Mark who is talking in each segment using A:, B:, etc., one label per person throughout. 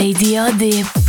A: Radio Deep.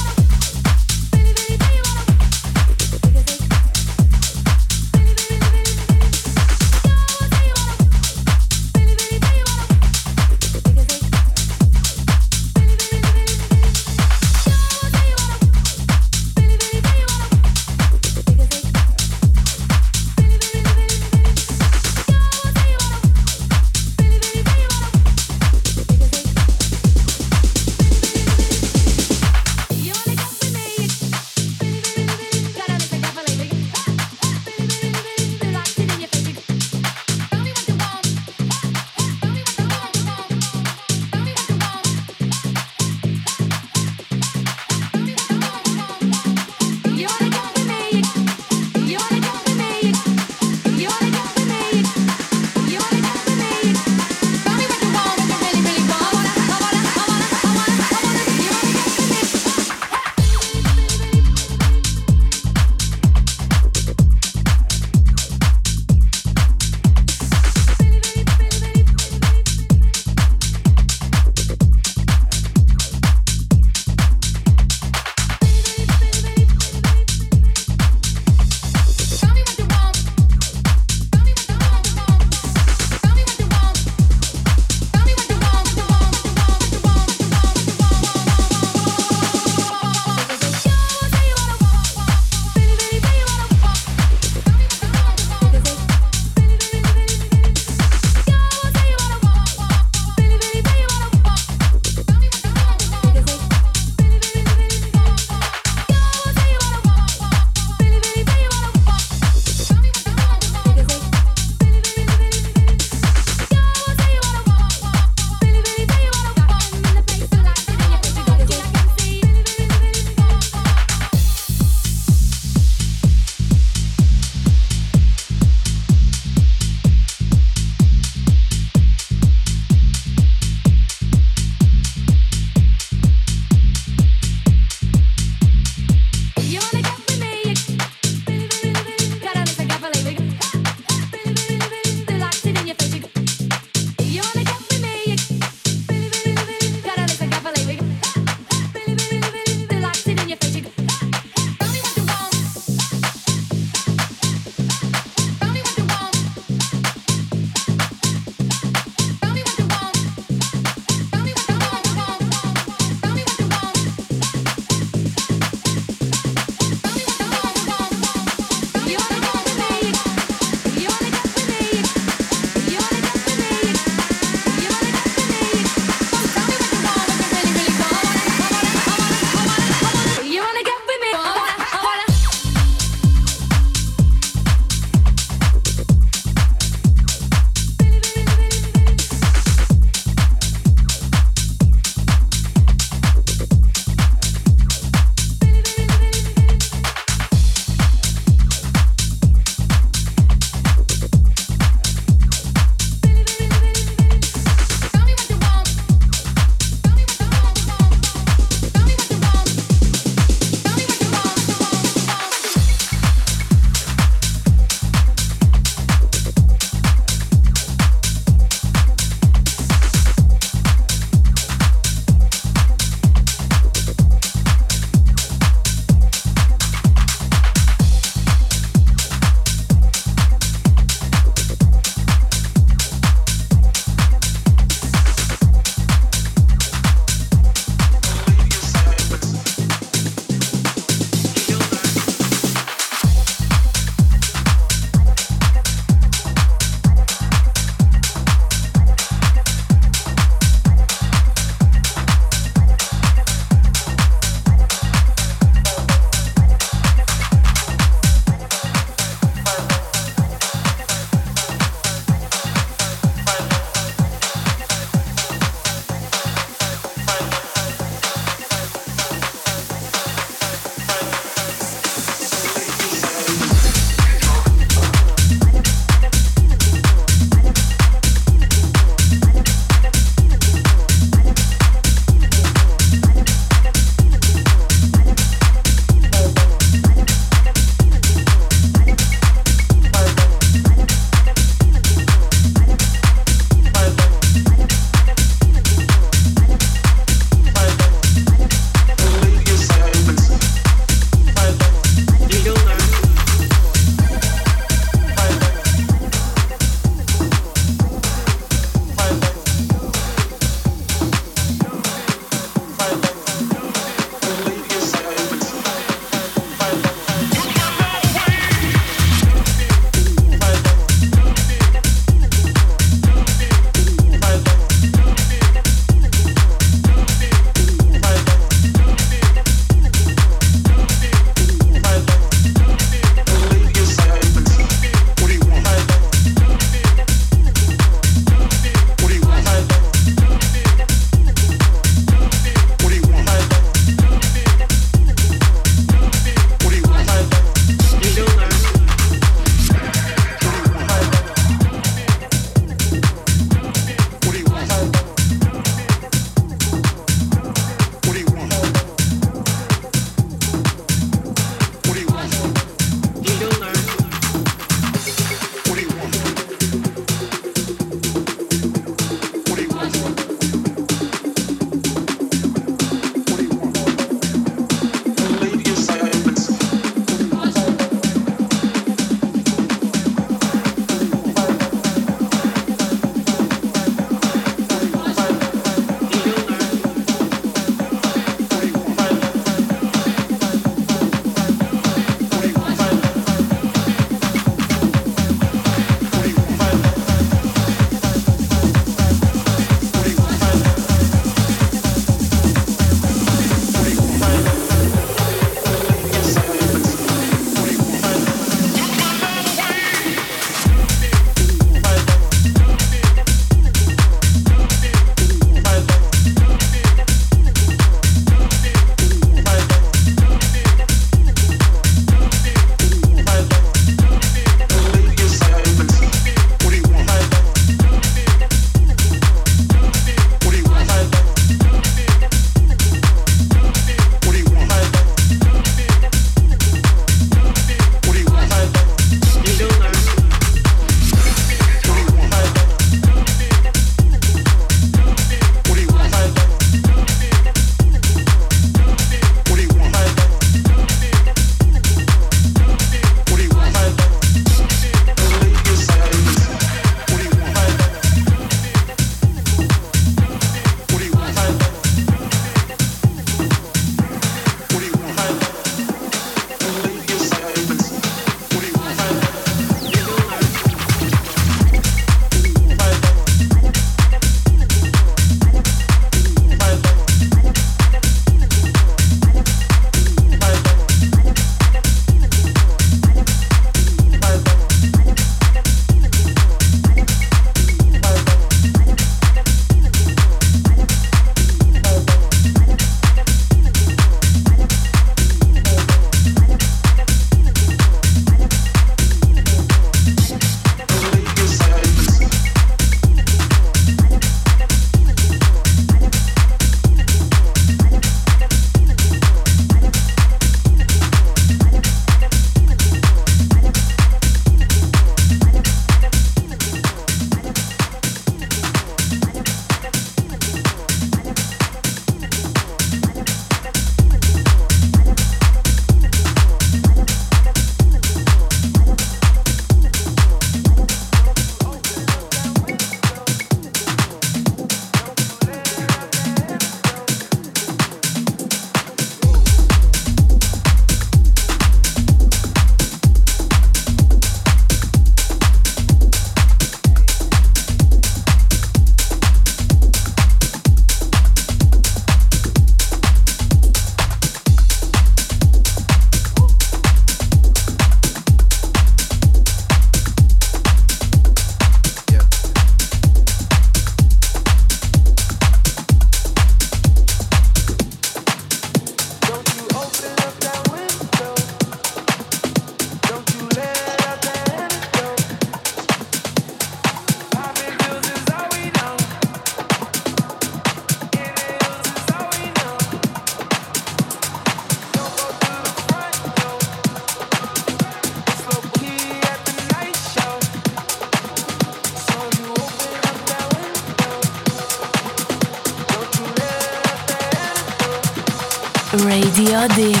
B: Radio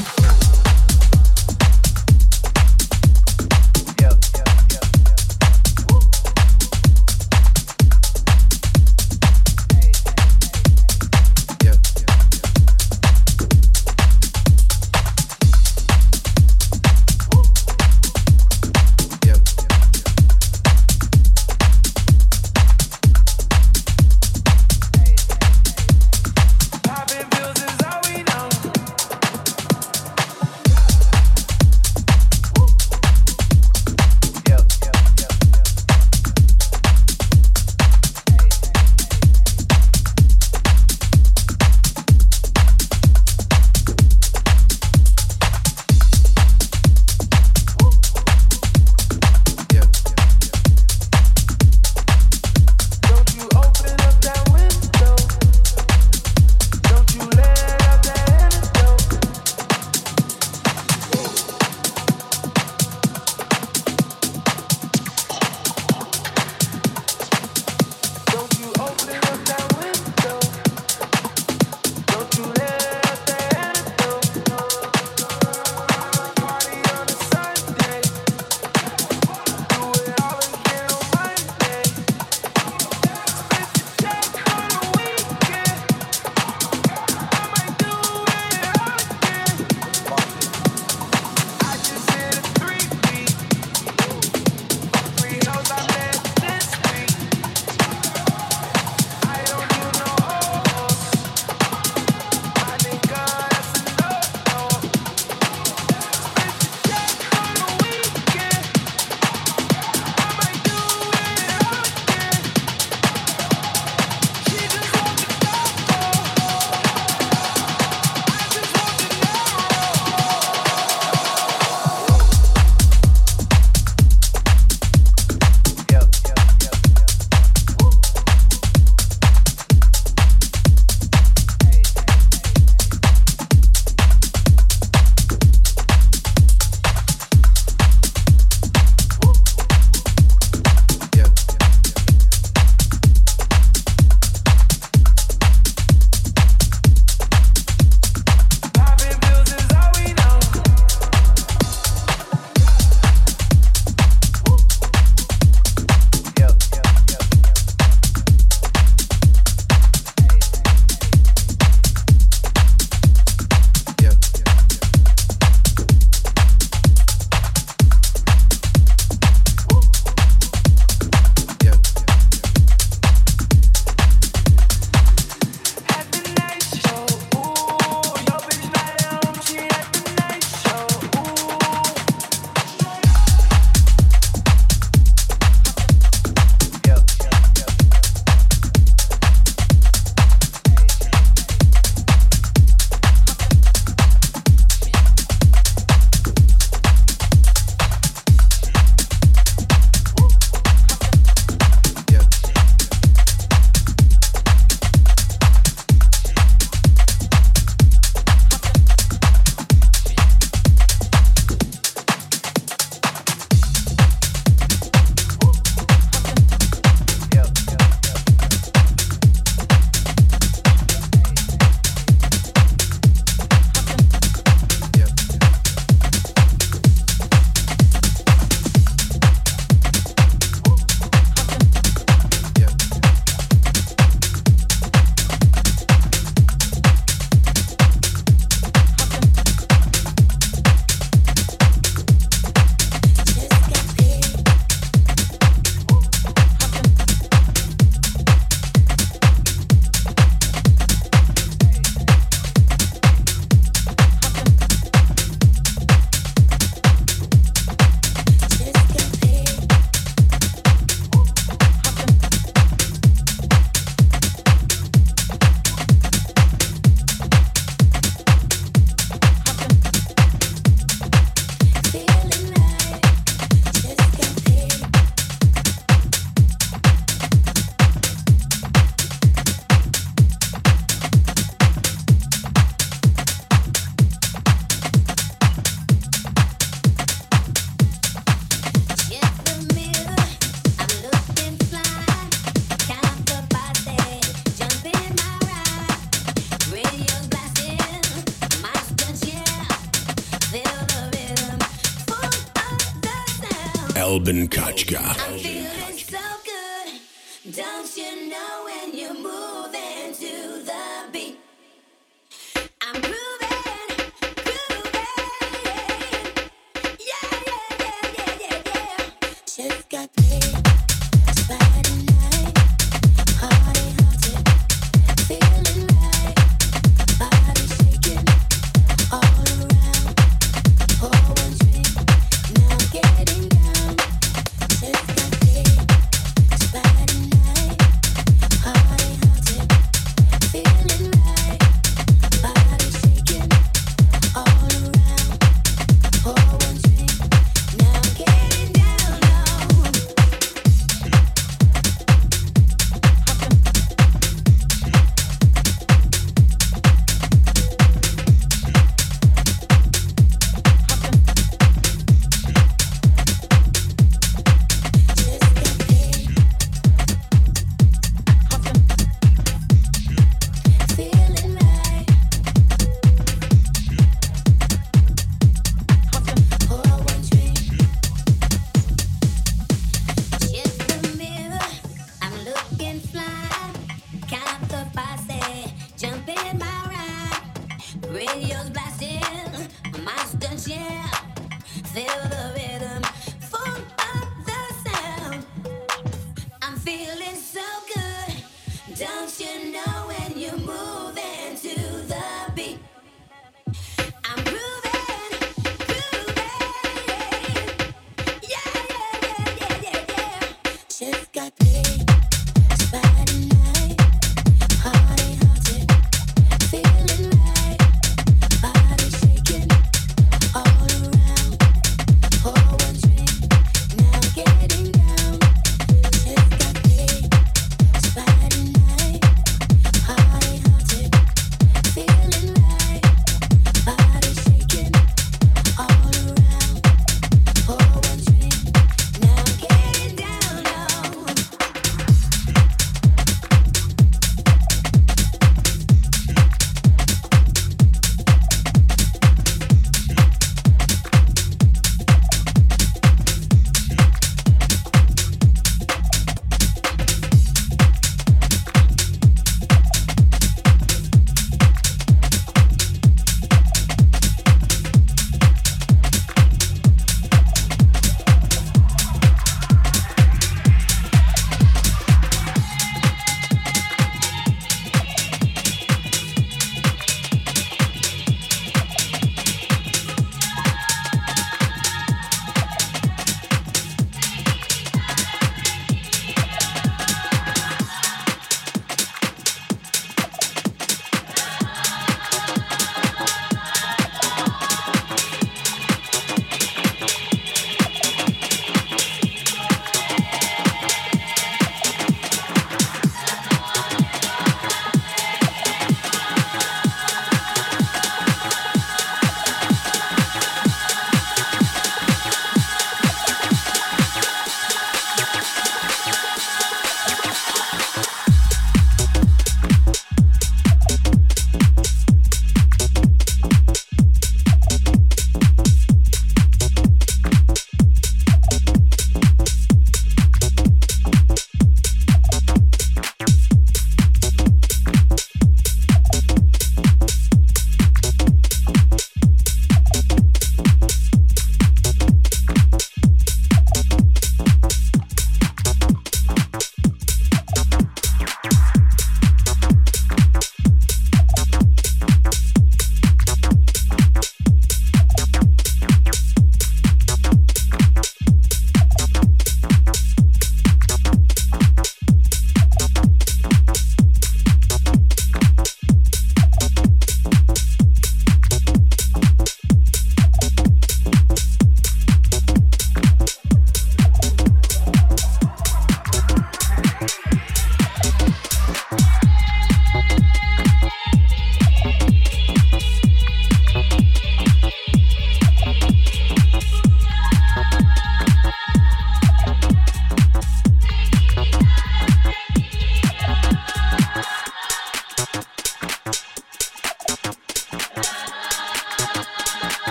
C: Just got paid.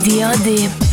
B: Radio Deep.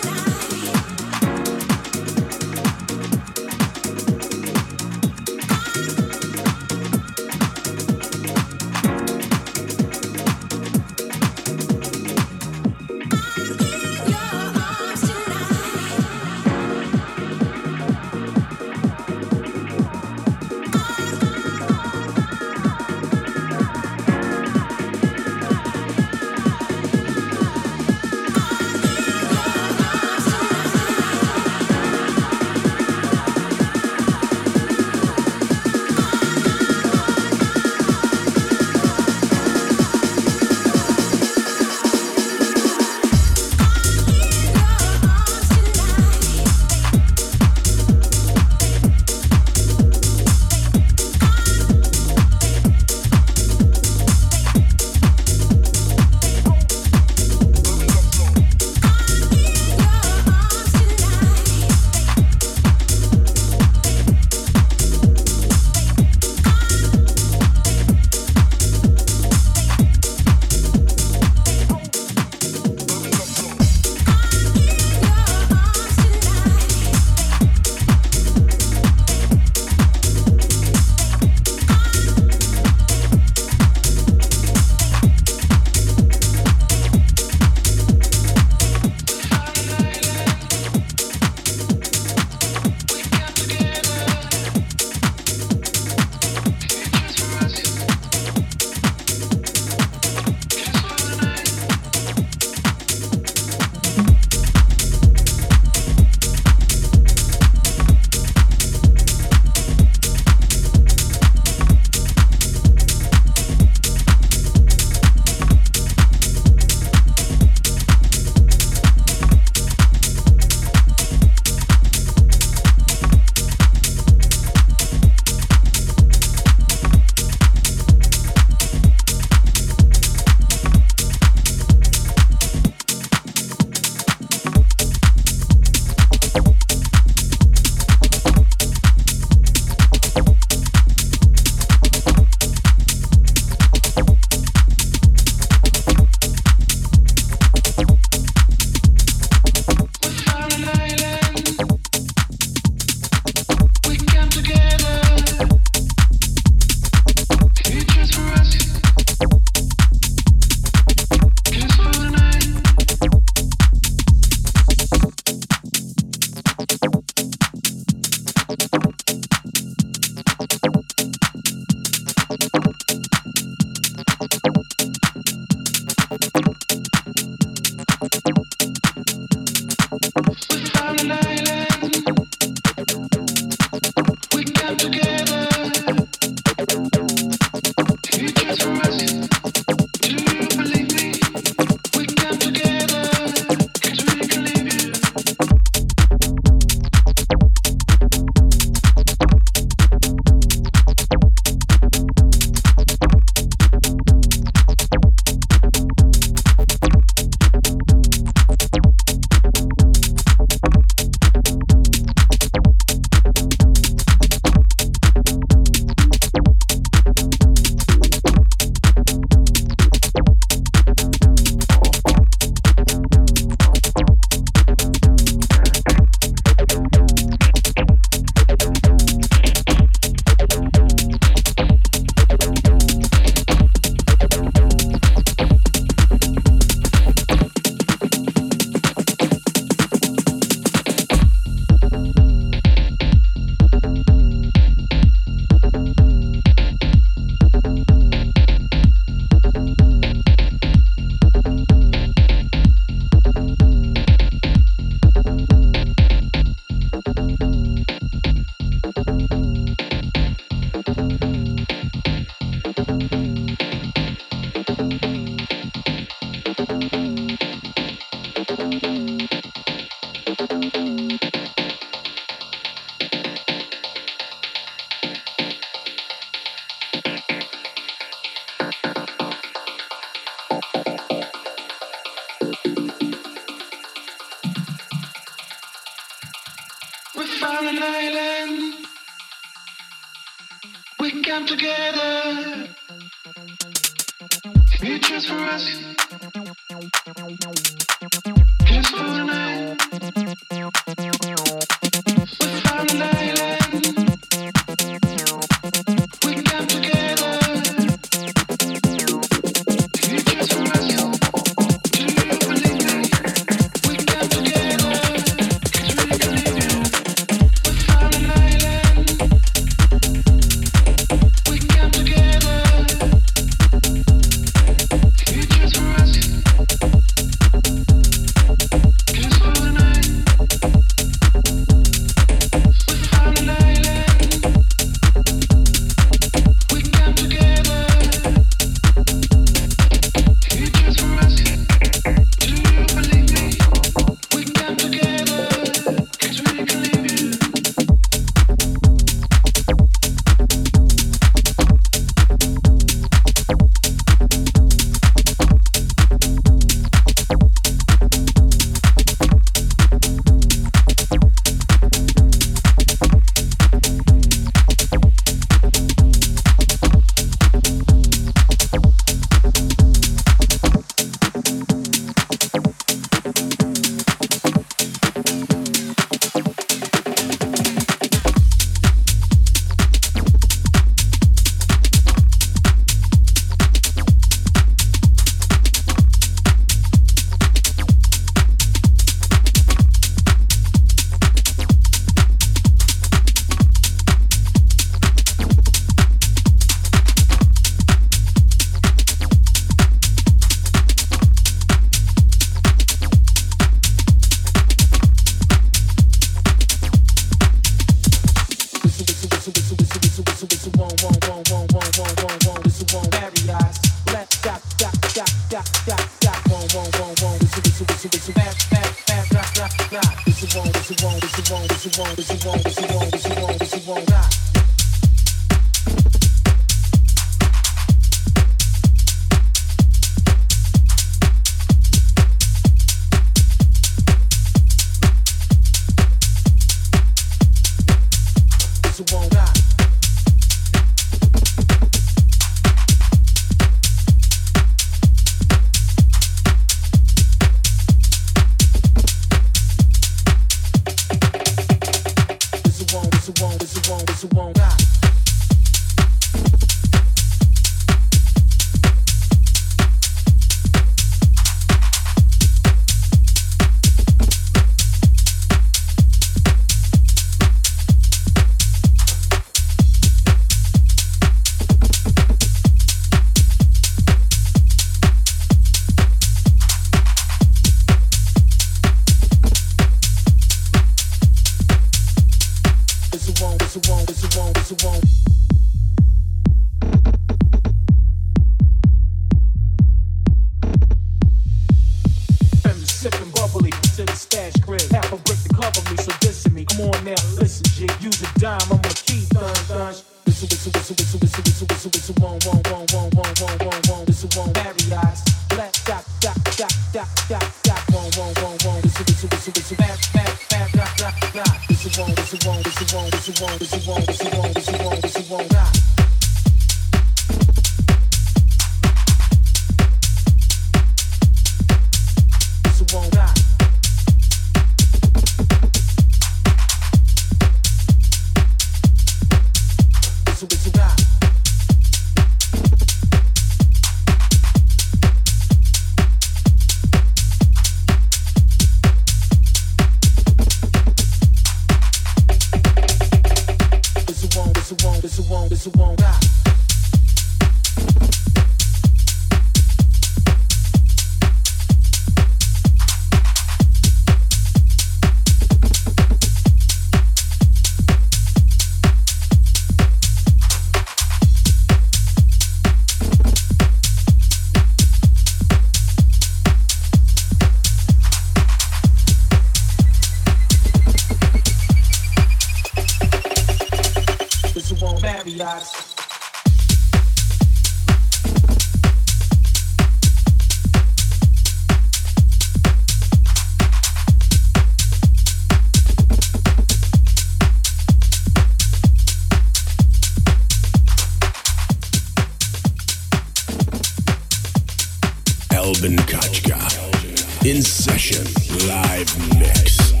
D: in session live
E: mix.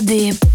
E: Deep.